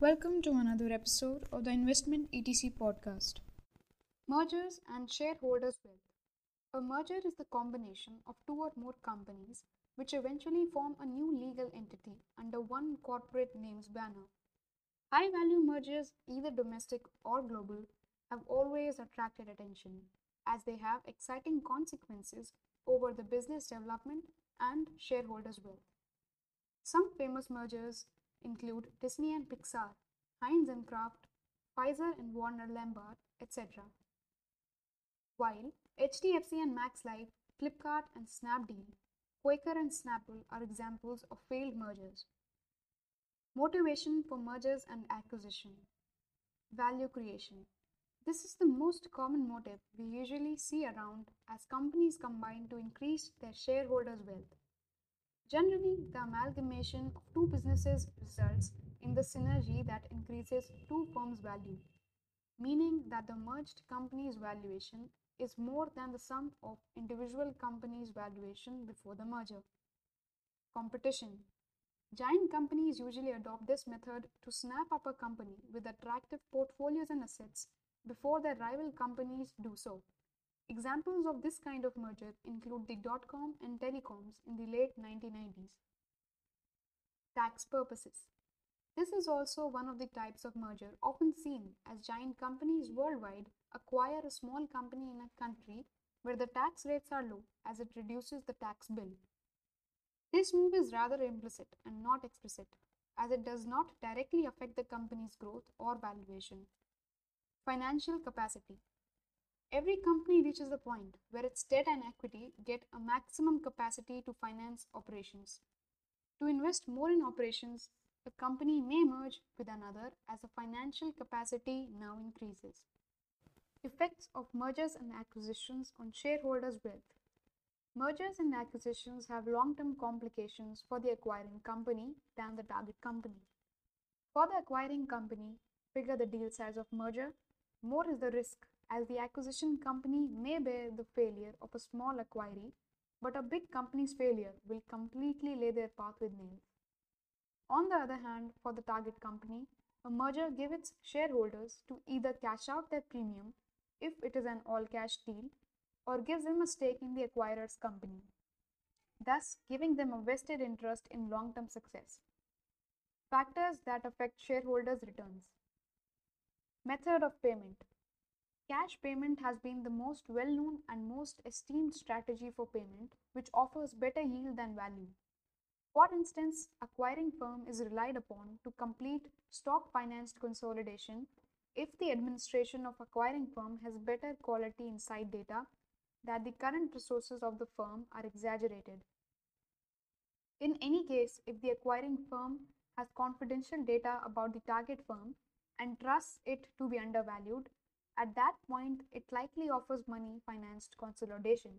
Welcome to another episode of the Investment ETC podcast. Mergers and shareholders' wealth. A merger is the combination of two or more companies which eventually form a new legal entity under one corporate name's banner. High value mergers, either domestic or global, have always attracted attention as they have exciting consequences over the business development and shareholders' wealth. Some famous mergers include Disney and Pixar, Heinz and Kraft, Pfizer and Warner Lambert, etc. While HDFC and Max Life, Flipkart and Snapdeal, Quaker and Snapple are examples of failed mergers. Motivation for mergers and acquisition. Value creation. This is the most common motive we usually see around as companies combine to increase their shareholders' wealth. Generally, the amalgamation of two businesses results in the synergy that increases two firms' value, meaning that the merged company's valuation is more than the sum of individual companies' valuation before the merger. Competition Giant companies usually adopt this method to snap up a company with attractive portfolios and assets before their rival companies do so. Examples of this kind of merger include the dot com and telecoms in the late 1990s. Tax purposes. This is also one of the types of merger often seen as giant companies worldwide acquire a small company in a country where the tax rates are low as it reduces the tax bill. This move is rather implicit and not explicit as it does not directly affect the company's growth or valuation. Financial capacity. Every company reaches the point where its debt and equity get a maximum capacity to finance operations. To invest more in operations, a company may merge with another as the financial capacity now increases. Effects of mergers and acquisitions on shareholders' wealth. Mergers and acquisitions have long term complications for the acquiring company than the target company. For the acquiring company, bigger the deal size of merger, more is the risk as the acquisition company may bear the failure of a small acquiree, but a big company's failure will completely lay their path with nails. On the other hand, for the target company, a merger gives its shareholders to either cash out their premium if it is an all cash deal or gives them a stake in the acquirer's company, thus giving them a vested interest in long term success. Factors that affect shareholders' returns. Method of payment. Cash payment has been the most well known and most esteemed strategy for payment, which offers better yield than value. For instance, acquiring firm is relied upon to complete stock financed consolidation if the administration of acquiring firm has better quality inside data that the current resources of the firm are exaggerated. In any case, if the acquiring firm has confidential data about the target firm and trusts it to be undervalued, at that point, it likely offers money financed consolidation.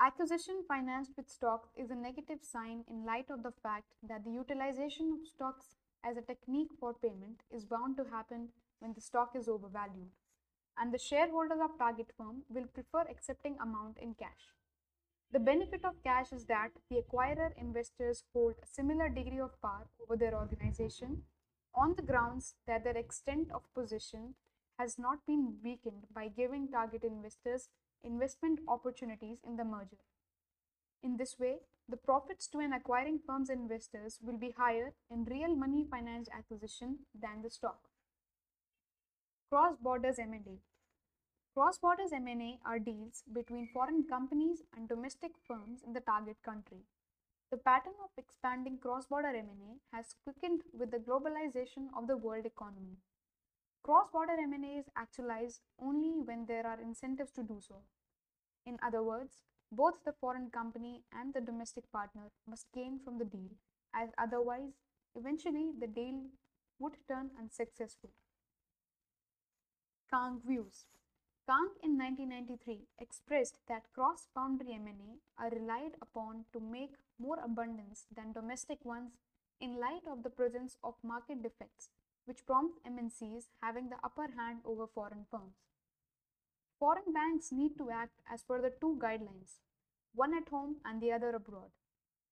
Acquisition financed with stocks is a negative sign in light of the fact that the utilization of stocks as a technique for payment is bound to happen when the stock is overvalued, and the shareholders of target firm will prefer accepting amount in cash. The benefit of cash is that the acquirer investors hold a similar degree of power over their organization on the grounds that their extent of position has not been weakened by giving target investors investment opportunities in the merger. In this way, the profits to an acquiring firm's investors will be higher in real money financed acquisition than the stock. Cross borders M&A. Cross borders M&A are deals between foreign companies and domestic firms in the target country. The pattern of expanding cross-border M&A has quickened with the globalization of the world economy. Cross-border M&A is actualized only when there are incentives to do so. In other words, both the foreign company and the domestic partner must gain from the deal, as otherwise, eventually the deal would turn unsuccessful. Kang views. Kang in 1993 expressed that cross-boundary M&A are relied upon to make more abundance than domestic ones in light of the presence of market defects which prompt MNCs having the upper hand over foreign firms. Foreign banks need to act as per the two guidelines, one at home and the other abroad.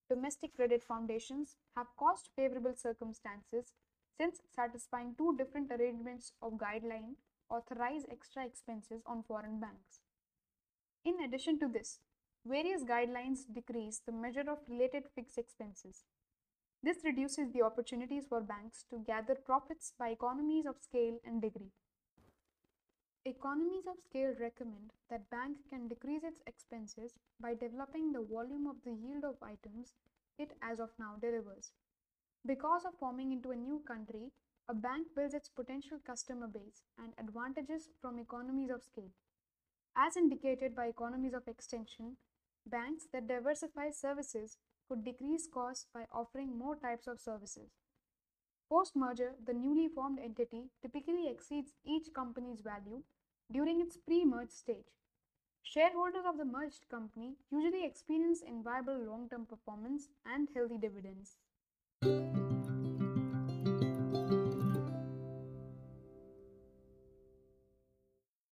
domestic credit foundations have cost favorable circumstances since satisfying two different arrangements of guideline authorize extra expenses on foreign banks. In addition to this, various guidelines decrease the measure of related fixed expenses. This reduces the opportunities for banks to gather profits by economies of scale and degree. Economies of scale recommend that bank can decrease its expenses by developing the volume of the yield of items it as of now delivers. Because of forming into a new country, a bank builds its potential customer base and advantages from economies of scale. As indicated by economies of extension, banks that diversify services could decrease costs by offering more types of services. Post merger, the newly formed entity typically exceeds each company's value during its pre merge stage. Shareholders of the merged company usually experience enviable long term performance and healthy dividends.